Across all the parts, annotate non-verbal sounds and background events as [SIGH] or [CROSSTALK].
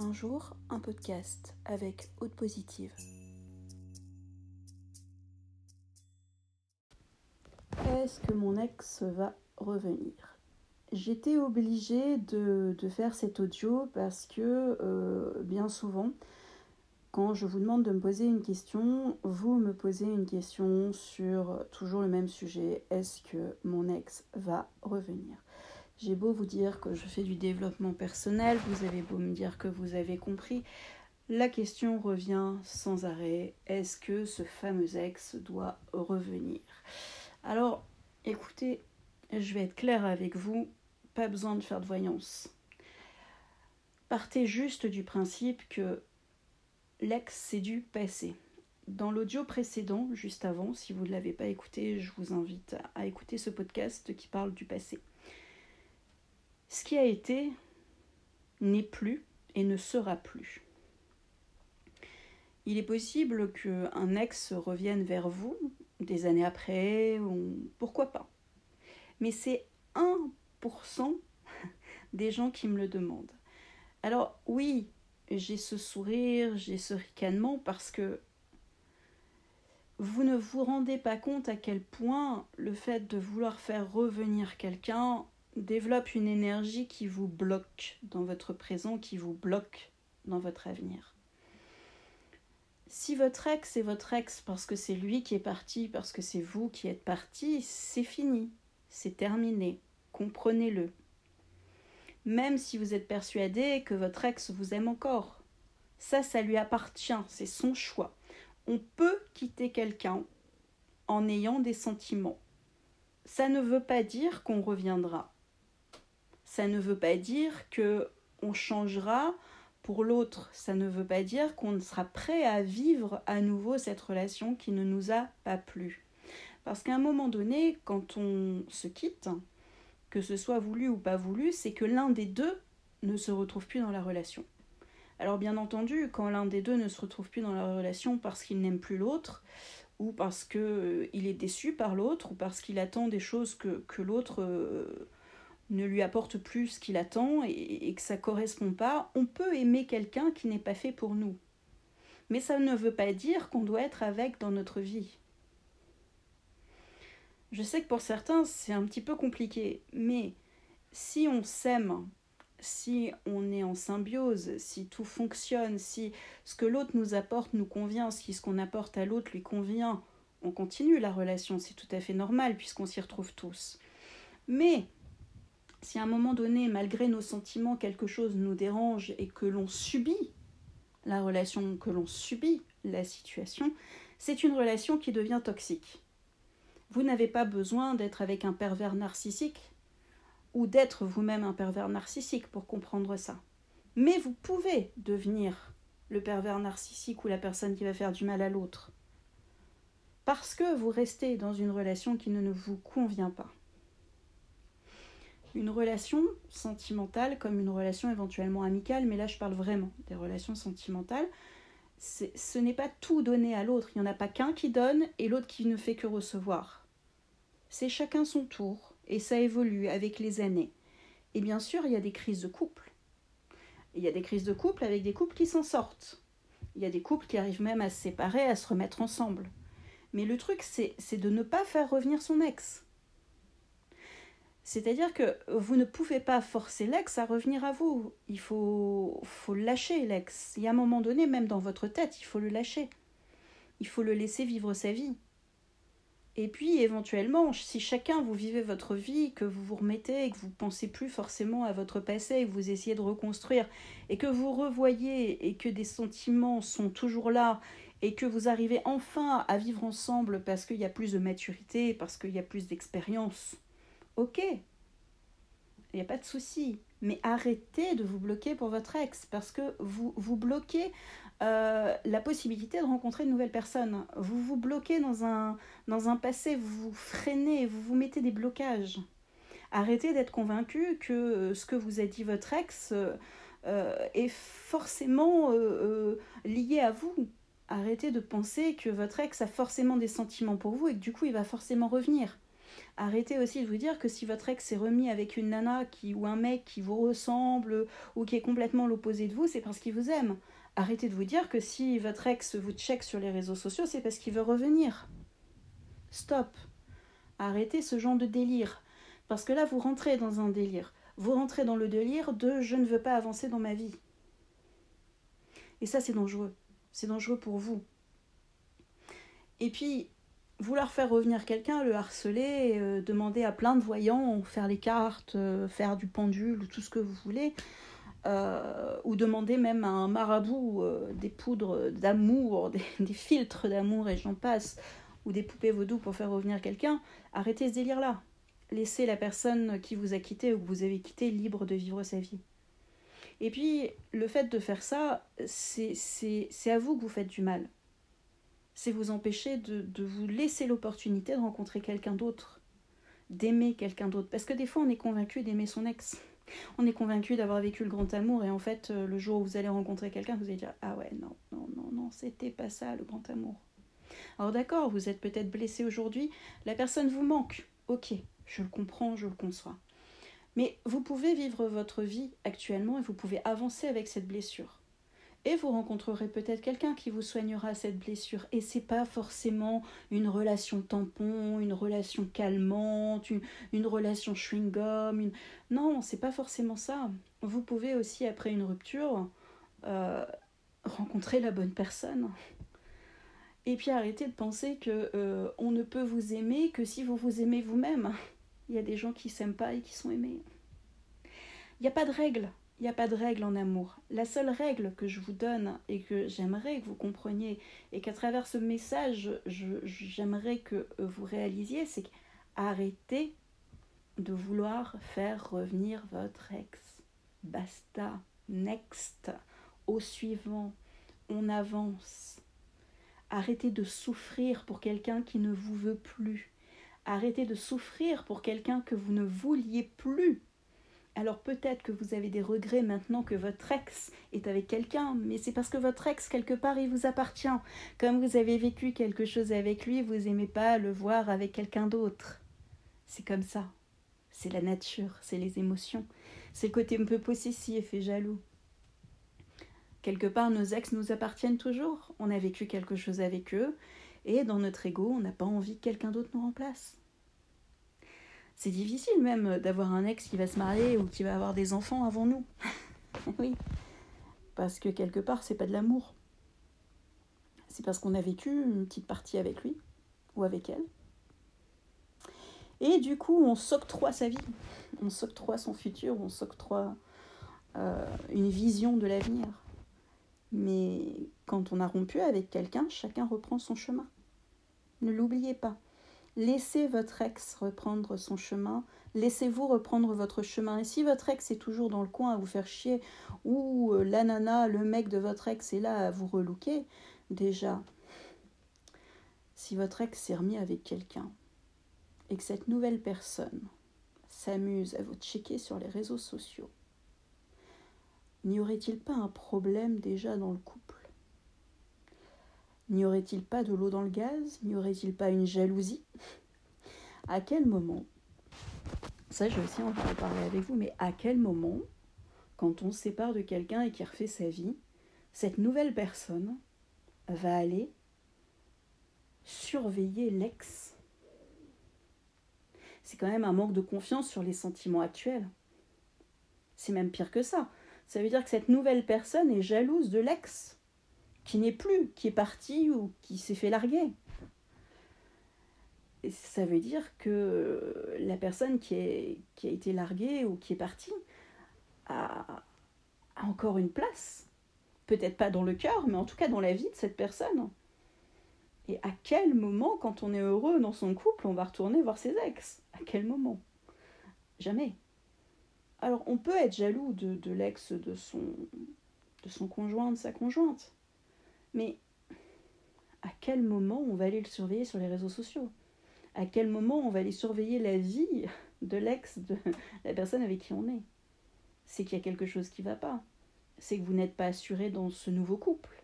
Un jour, un podcast avec Haute Positive. Est-ce que mon ex va revenir? J'étais obligée de, faire cet audio parce que euh, bien souvent, quand je vous demande de me poser une question, vous me posez une question sur toujours le même sujet. Est-ce que mon ex va revenir? J'ai beau vous dire que je fais du développement personnel, vous avez beau me dire que vous avez compris, la question revient sans arrêt, est-ce que ce fameux ex doit revenir? Alors, écoutez, je vais être claire avec vous, pas besoin de faire de voyance. Partez juste du principe que l'ex, c'est du passé. Dans l'audio précédent, juste avant, si vous ne l'avez pas écouté, je vous invite à écouter ce podcast qui parle du passé. Ce qui a été n'est plus et ne sera plus. Il est possible qu'un ex revienne vers vous des années après, ou pourquoi pas. Mais c'est 1% [LAUGHS] des gens qui me le demandent. Alors oui, j'ai ce sourire, j'ai ce ricanement parce que vous ne vous rendez pas compte à quel point le fait de vouloir faire revenir quelqu'un développe une énergie qui vous bloque dans votre présent, qui vous bloque dans votre avenir. Si votre ex est votre ex parce que c'est lui qui est parti, parce que c'est vous qui êtes parti, c'est fini, c'est terminé, comprenez-le. Même si vous êtes persuadé que votre ex vous aime encore, ça, ça lui appartient, c'est son choix. On peut quitter quelqu'un en ayant des sentiments. Ça ne veut pas dire qu'on reviendra ça ne veut pas dire que on changera pour l'autre. Ça ne veut pas dire qu'on sera prêt à vivre à nouveau cette relation qui ne nous a pas plu. Parce qu'à un moment donné, quand on se quitte, que ce soit voulu ou pas voulu, c'est que l'un des deux ne se retrouve plus dans la relation. Alors bien entendu, quand l'un des deux ne se retrouve plus dans la relation parce qu'il n'aime plus l'autre, ou parce qu'il euh, est déçu par l'autre, ou parce qu'il attend des choses que, l'autre euh, ne lui apporte plus ce qu'il attend et, que ça ne correspond pas, on peut aimer quelqu'un qui n'est pas fait pour nous. Mais ça ne veut pas dire qu'on doit être avec dans notre vie. Je sais que pour certains c'est un petit peu compliqué, mais si on s'aime, si on est en symbiose, si tout fonctionne, si ce que l'autre nous apporte nous convient, si ce qu'on apporte à l'autre lui convient, on continue la relation, c'est tout à fait normal puisqu'on s'y retrouve tous. Mais si à un moment donné, malgré nos sentiments, quelque chose nous dérange et que l'on subit la relation, que l'on subit la situation, c'est une relation qui devient toxique. Vous n'avez pas besoin d'être avec un pervers narcissique ou d'être vous-même un pervers narcissique pour comprendre ça. Mais vous pouvez devenir le pervers narcissique ou la personne qui va faire du mal à l'autre. Parce que vous restez dans une relation qui ne vous convient pas une relation sentimentale comme une relation éventuellement amicale, mais là je parle vraiment des relations sentimentales, ce n'est pas tout donné à l'autre, il n'y en a pas qu'un qui donne et l'autre qui ne fait que recevoir. C'est chacun son tour et ça évolue avec les années. Et bien sûr, il y a des crises de couple. Il y a des crises de couple avec des couples qui s'en sortent. Il y a des couples qui arrivent même à se séparer, à se remettre ensemble. Mais le truc, c'est de ne pas faire revenir son ex. C'est-à-dire que vous ne pouvez pas forcer l'ex à revenir à vous. Il faut, faut lâcher l'ex. Il y a un moment donné, même dans votre tête, il faut le lâcher. Il faut le laisser vivre sa vie. Et puis, éventuellement, si chacun vous vivez votre vie, que vous vous remettez et que vous pensez plus forcément à votre passé que vous essayez de reconstruire et que vous revoyez et que des sentiments sont toujours là et que vous arrivez enfin à vivre ensemble parce qu'il y a plus de maturité, parce qu'il y a plus d'expérience, ok, il n'y a pas de souci. Mais arrêtez de vous bloquer pour votre ex parce que vous, bloquez euh, la possibilité de rencontrer de nouvelles personnes. Vous vous bloquez dans un, dans passé, vous vous freinez, vous vous mettez des blocages. Arrêtez d'être convaincu que euh, ce que vous a dit votre ex euh, est forcément lié à vous. Arrêtez de penser que votre ex a forcément des sentiments pour vous et que du coup il va forcément revenir. Arrêtez aussi de vous dire que si votre ex s'est remis avec une nana qui, ou un mec qui vous ressemble ou qui est complètement l'opposé de vous, c'est parce qu'il vous aime. Arrêtez de vous dire que si votre ex vous check sur les réseaux sociaux, c'est parce qu'il veut revenir. Stop. Arrêtez ce genre de délire. Parce que là, vous rentrez dans un délire. Vous rentrez dans le délire de je ne veux pas avancer dans ma vie. Et ça, c'est dangereux. C'est dangereux pour vous. Et puis, vouloir faire revenir quelqu'un, le harceler, euh, demander à plein de voyants, faire les cartes, euh, faire du pendule, tout ce que vous voulez, euh, ou demander même à un marabout des poudres d'amour, [LAUGHS] des, des, filtres d'amour et j'en passe, ou des poupées vaudou pour faire revenir quelqu'un, arrêtez ce délire-là. Laissez la personne qui vous a quitté ou que vous avez quitté libre de vivre sa vie. Et puis, le fait de faire ça, c'est à vous que vous faites du mal. C'est vous empêcher de, de vous laisser l'opportunité de rencontrer quelqu'un d'autre, d'aimer quelqu'un d'autre. Parce que des fois, on est convaincu d'aimer son ex. On est convaincu d'avoir vécu le grand amour et en fait, euh, le jour où vous allez rencontrer quelqu'un, vous allez dire Ah ouais, non, non, non, non, c'était pas ça le grand amour. Alors d'accord, vous êtes peut-être blessé aujourd'hui, la personne vous manque. Ok, je le comprends, je le conçois. Mais vous pouvez vivre votre vie actuellement et vous pouvez avancer avec cette blessure. Et vous rencontrerez peut-être quelqu'un qui vous soignera cette blessure. Et c'est pas forcément une relation tampon, une relation calmante, une, relation chewing-gum. Une... Non, c'est pas forcément ça. Vous pouvez aussi, après une rupture, euh, rencontrer la bonne personne. Et puis arrêter de penser que euh, on ne peut vous aimer que si vous vous aimez vous-même. Il y a des gens qui s'aiment pas et qui sont aimés. Il n'y a pas de règle. Il n'y a pas de règle en amour. La seule règle que je vous donne et que j'aimerais que vous compreniez et qu'à travers ce message, j'aimerais que vous réalisiez, c'est qu'arrêtez de vouloir faire revenir votre ex. Basta. Next. Au suivant. On avance. Arrêtez de souffrir pour quelqu'un qui ne vous veut plus. Arrêtez de souffrir pour quelqu'un que vous ne vouliez plus. Alors peut-être que vous avez des regrets maintenant que votre ex est avec quelqu'un, mais c'est parce que votre ex, quelque part, il vous appartient. Comme vous avez vécu quelque chose avec lui, vous n'aimez pas le voir avec quelqu'un d'autre. C'est comme ça. C'est la nature, c'est les émotions. C'est le côté un peu possessif et jaloux. Quelque part, nos ex nous appartiennent toujours. On a vécu quelque chose avec eux, et dans notre ego, on n'a pas envie que quelqu'un d'autre nous remplace. C'est difficile même d'avoir un ex qui va se marier ou qui va avoir des enfants avant nous. [LAUGHS] oui. Parce que quelque part, c'est pas de l'amour. C'est parce qu'on a vécu une petite partie avec lui ou avec elle. Et du coup, on s'octroie sa vie, on s'octroie son futur, on s'octroie euh, une vision de l'avenir. Mais quand on a rompu avec quelqu'un, chacun reprend son chemin. Ne l'oubliez pas. Laissez votre ex reprendre son chemin, laissez-vous reprendre votre chemin. Et si votre ex est toujours dans le coin à vous faire chier, ou euh, la nana, le mec de votre ex est là à vous relooker, déjà, si votre ex s'est remis avec quelqu'un, et que cette nouvelle personne s'amuse à vous checker sur les réseaux sociaux, n'y aurait-il pas un problème déjà dans le couple? N'y aurait-il pas de l'eau dans le gaz? N'y aurait-il pas une jalousie? À quel moment Ça, j'ai aussi envie de parler avec vous, mais à quel moment, quand on se sépare de quelqu'un et qui refait sa vie, cette nouvelle personne va aller surveiller l'ex? C'est quand même un manque de confiance sur les sentiments actuels. C'est même pire que ça. Ça veut dire que cette nouvelle personne est jalouse de l'ex qui n'est plus, qui est parti ou qui s'est fait larguer. Et ça veut dire que la personne qui, a été larguée ou qui est partie a, a encore une place. Peut-être pas dans le cœur, mais en tout cas dans la vie de cette personne. Et à quel moment, quand on est heureux dans son couple, on va retourner voir ses ex? À quel moment? Jamais. Alors on peut être jaloux de, de l'ex de son, de son conjoint, de sa conjointe. Mais à quel moment on va aller le surveiller sur les réseaux sociaux? À quel moment on va aller surveiller la vie de l'ex de la personne avec qui on est? C'est qu'il y a quelque chose qui ne va pas. C'est que vous n'êtes pas assuré dans ce nouveau couple.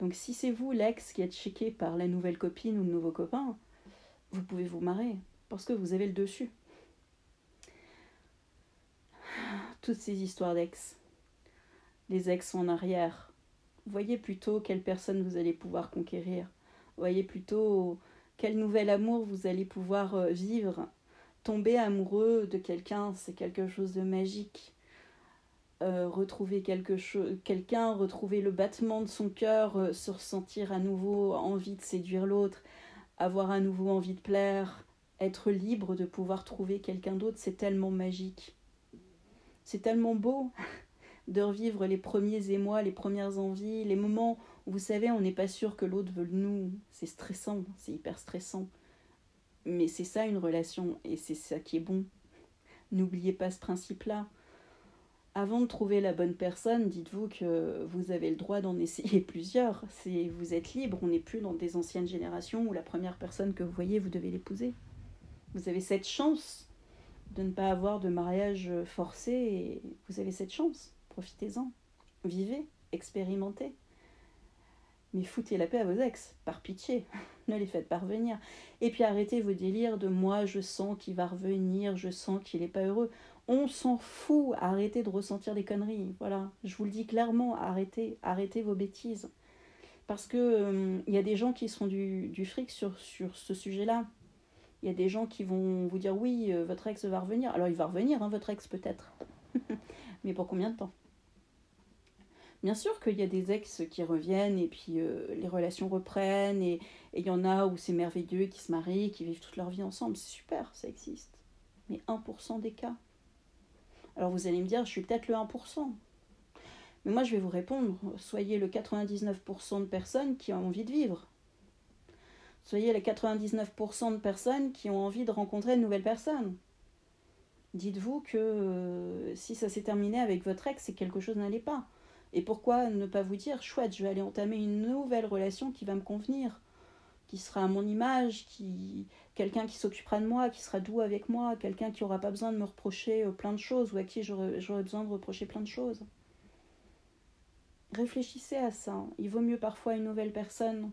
Donc si c'est vous l'ex qui êtes checké par la nouvelle copine ou le nouveau copain, vous pouvez vous marrer. parce que vous avez le dessus. Toutes ces histoires d'ex, les ex en arrière, voyez plutôt quelle personne vous allez pouvoir conquérir. Voyez plutôt quel nouvel amour vous allez pouvoir euh, vivre. Tomber amoureux de quelqu'un, c'est quelque chose de magique. Euh, retrouver quelque chose, quelqu'un, retrouver le battement de son cœur, euh, se ressentir à nouveau envie de séduire l'autre, avoir à nouveau envie de plaire, être libre de pouvoir trouver quelqu'un d'autre, c'est tellement magique. C'est tellement beau [LAUGHS] de revivre les premiers émois, les premières envies, les moments où vous savez, on n'est pas sûr que l'autre veut nous. C'est stressant, c'est hyper stressant. Mais c'est ça une relation et c'est ça qui est bon. N'oubliez pas ce principe-là. Avant de trouver la bonne personne, dites-vous que vous avez le droit d'en essayer [LAUGHS] plusieurs. Vous êtes libre, on n'est plus dans des anciennes générations où la première personne que vous voyez, vous devez l'épouser. Vous avez cette chance de ne pas avoir de mariage forcé et vous avez cette chance. Profitez-en. Vivez, expérimentez. Mais foutez la paix à vos ex, par pitié. [LAUGHS] ne les faites pas revenir. Et puis arrêtez vos délires de moi, je sens qu'il va revenir, je sens qu'il n'est pas heureux. On s'en fout, arrêtez de ressentir des conneries. Voilà, je vous le dis clairement, arrêtez, arrêtez vos bêtises. Parce que il euh, y a des gens qui sont du, fric sur, sur ce sujet-là. Il y a des gens qui vont vous dire oui, euh, votre ex va revenir. Alors il va revenir, hein, votre ex peut-être. [LAUGHS] Mais pour combien de temps? Bien sûr qu'il y a des ex qui reviennent et puis euh, les relations reprennent et il y en a où c'est merveilleux, qui se marient, qui vivent toute leur vie ensemble. C'est super, ça existe. Mais 1% des cas. Alors vous allez me dire, je suis peut-être le 1%. Mais moi je vais vous répondre, soyez le 99% de personnes qui ont envie de vivre. Soyez les 99% de personnes qui ont envie de rencontrer de nouvelles personnes. Dites-vous que euh, si ça s'est terminé avec votre ex, c'est quelque chose n'allait pas. Et pourquoi ne pas vous dire, chouette, je vais aller entamer une nouvelle relation qui va me convenir, qui sera à mon image, qui quelqu'un qui s'occupera de moi, qui sera doux avec moi, quelqu'un qui n'aura pas besoin de me reprocher euh, plein de choses ou à qui j'aurai besoin de reprocher plein de choses. Réfléchissez à ça. Il vaut mieux parfois une nouvelle personne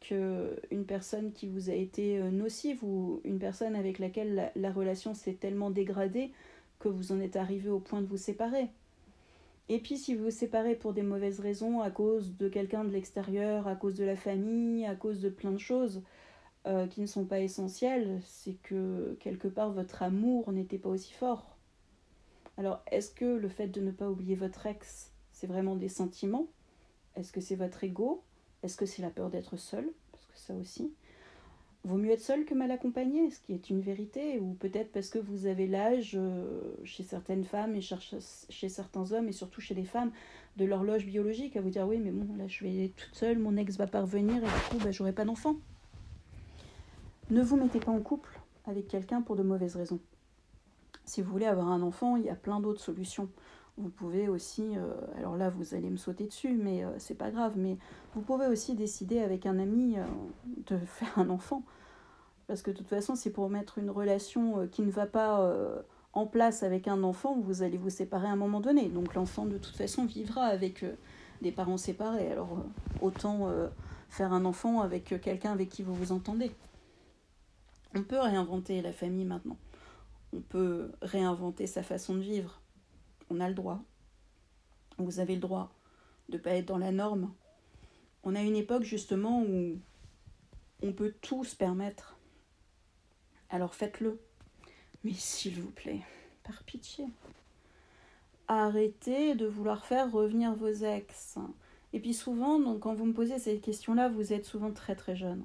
qu'une personne qui vous a été euh, nocive ou une personne avec laquelle la, la relation s'est tellement dégradée que vous en êtes arrivé au point de vous séparer. Et puis si vous vous séparez pour des mauvaises raisons, à cause de quelqu'un de l'extérieur, à cause de la famille, à cause de plein de choses euh, qui ne sont pas essentielles, c'est que quelque part votre amour n'était pas aussi fort. Alors est-ce que le fait de ne pas oublier votre ex, c'est vraiment des sentiments? Est-ce que c'est votre ego? Est-ce que c'est la peur d'être seul? Parce que ça aussi. Vaut mieux être seul que mal accompagné, ce qui est une vérité, ou peut-être parce que vous avez l'âge, euh, chez certaines femmes et chez certains hommes, et surtout chez les femmes, de l'horloge biologique, à vous dire oui, mais bon, là je vais toute seule, mon ex va pas revenir, et du coup, bah, j'aurai pas d'enfant. Ne vous mettez pas en couple avec quelqu'un pour de mauvaises raisons. Si vous voulez avoir un enfant, il y a plein d'autres solutions. Vous pouvez aussi, euh, alors là vous allez me sauter dessus, mais euh, c'est pas grave, mais vous pouvez aussi décider avec un ami euh, de [LAUGHS] faire un enfant. Parce que de toute façon, c'est pour mettre une relation qui ne va pas en place avec un enfant, vous allez vous séparer à un moment donné. Donc l'enfant de toute façon vivra avec des parents séparés. Alors autant faire un enfant avec quelqu'un avec qui vous vous entendez. On peut réinventer la famille maintenant. On peut réinventer sa façon de vivre on a le droit. Vous avez le droit de ne pas être dans la norme. On a une époque justement où on peut tout se permettre. Alors faites-le. Mais s'il vous plaît, par pitié, arrêtez de vouloir faire revenir vos ex. Et puis souvent, quand vous me posez ces questions-là, vous êtes souvent très très jeune.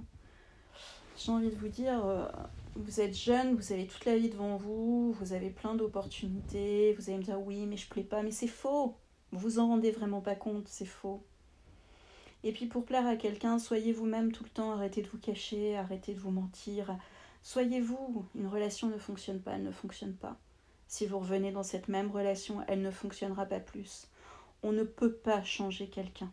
J'ai envie de vous dire, euh, vous êtes jeune, vous avez toute la vie devant vous, vous avez plein d'opportunités, vous allez me dire oui, mais je plais pas, mais c'est faux. Vous vous en rendez vraiment pas compte, c'est faux. Et puis pour plaire à quelqu'un, soyez vous-même tout le temps, arrêtez de vous cacher, arrêtez de vous mentir. Soyez vous, une relation ne fonctionne pas, elle ne fonctionne pas. Si vous revenez dans cette même relation, elle ne fonctionnera pas plus. On ne peut pas changer quelqu'un.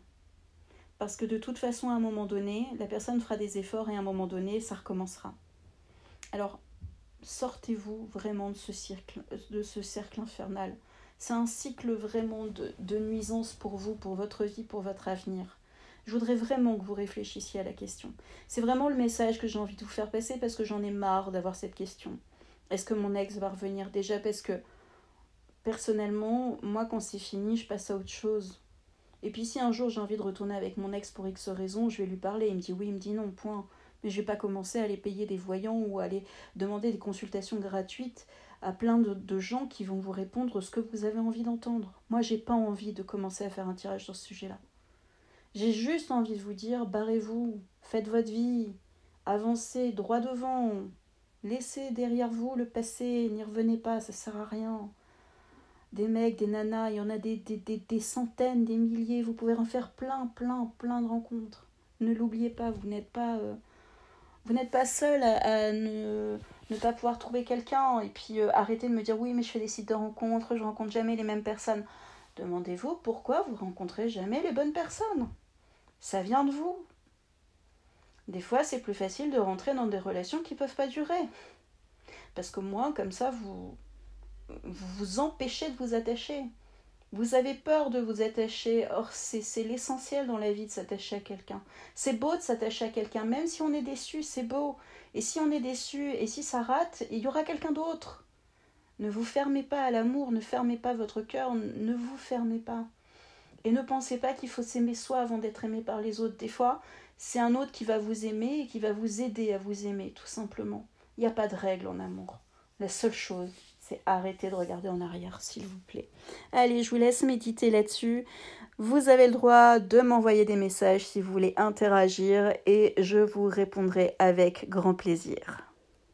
Parce que de toute façon, à un moment donné, la personne fera des efforts et à un moment donné, ça recommencera. Alors, sortez-vous vraiment de ce, cercle, infernal. C'est un cycle vraiment de nuisance pour vous, pour votre vie, pour votre avenir. Je voudrais vraiment que vous réfléchissiez à la question. C'est vraiment le message que j'ai envie de vous faire passer parce que j'en ai marre d'avoir cette question. Est-ce que mon ex va revenir? Déjà Parce que personnellement, moi, quand c'est fini, je passe à autre chose. Et puis si un jour j'ai envie de retourner avec mon ex pour X raison, je vais lui parler. Il me dit oui, il me dit non, point. Mais je vais pas commencer à aller payer des voyants ou à aller demander des consultations gratuites à plein de, gens qui vont vous répondre ce que vous avez envie d'entendre. Moi, j'ai pas envie de commencer à faire un tirage sur ce sujet-là. J'ai juste envie de vous dire barrez-vous, faites votre vie, avancez droit devant, laissez derrière vous le passé, n'y revenez pas, ça sert à rien des mecs, des nanas, il y en a des, des, centaines, des milliers, vous pouvez en faire plein, plein, plein de rencontres. Ne l'oubliez pas, vous n'êtes pas, euh, pas seul à, ne, ne, pas pouvoir trouver quelqu'un et puis euh, arrêtez de me dire oui mais je fais des sites de rencontres, je rencontre jamais les mêmes personnes. Demandez-vous pourquoi vous rencontrez jamais les bonnes personnes. Ça vient de vous. Des fois c'est plus facile de rentrer dans des relations qui peuvent pas durer. Parce que moi, comme ça, vous, vous vous empêchez de vous attacher. Vous avez peur de vous attacher. Or, c'est l'essentiel dans la vie de s'attacher à quelqu'un. C'est beau de s'attacher à quelqu'un, même si on est déçu, c'est beau. Et si on est déçu, et si ça rate, il y aura quelqu'un d'autre. Ne vous fermez pas à l'amour, ne fermez pas votre cœur, ne vous fermez pas. Et ne pensez pas qu'il faut s'aimer soi avant d'être aimé par les autres. Des fois, c'est un autre qui va vous aimer et qui va vous aider à vous aimer, tout simplement. Il n'y a pas de règle en amour. La seule chose, c'est arrêter de regarder en arrière, s'il vous plaît. Allez, je vous laisse méditer là-dessus. Vous avez le droit de m'envoyer des messages si vous voulez interagir et je vous répondrai avec grand plaisir.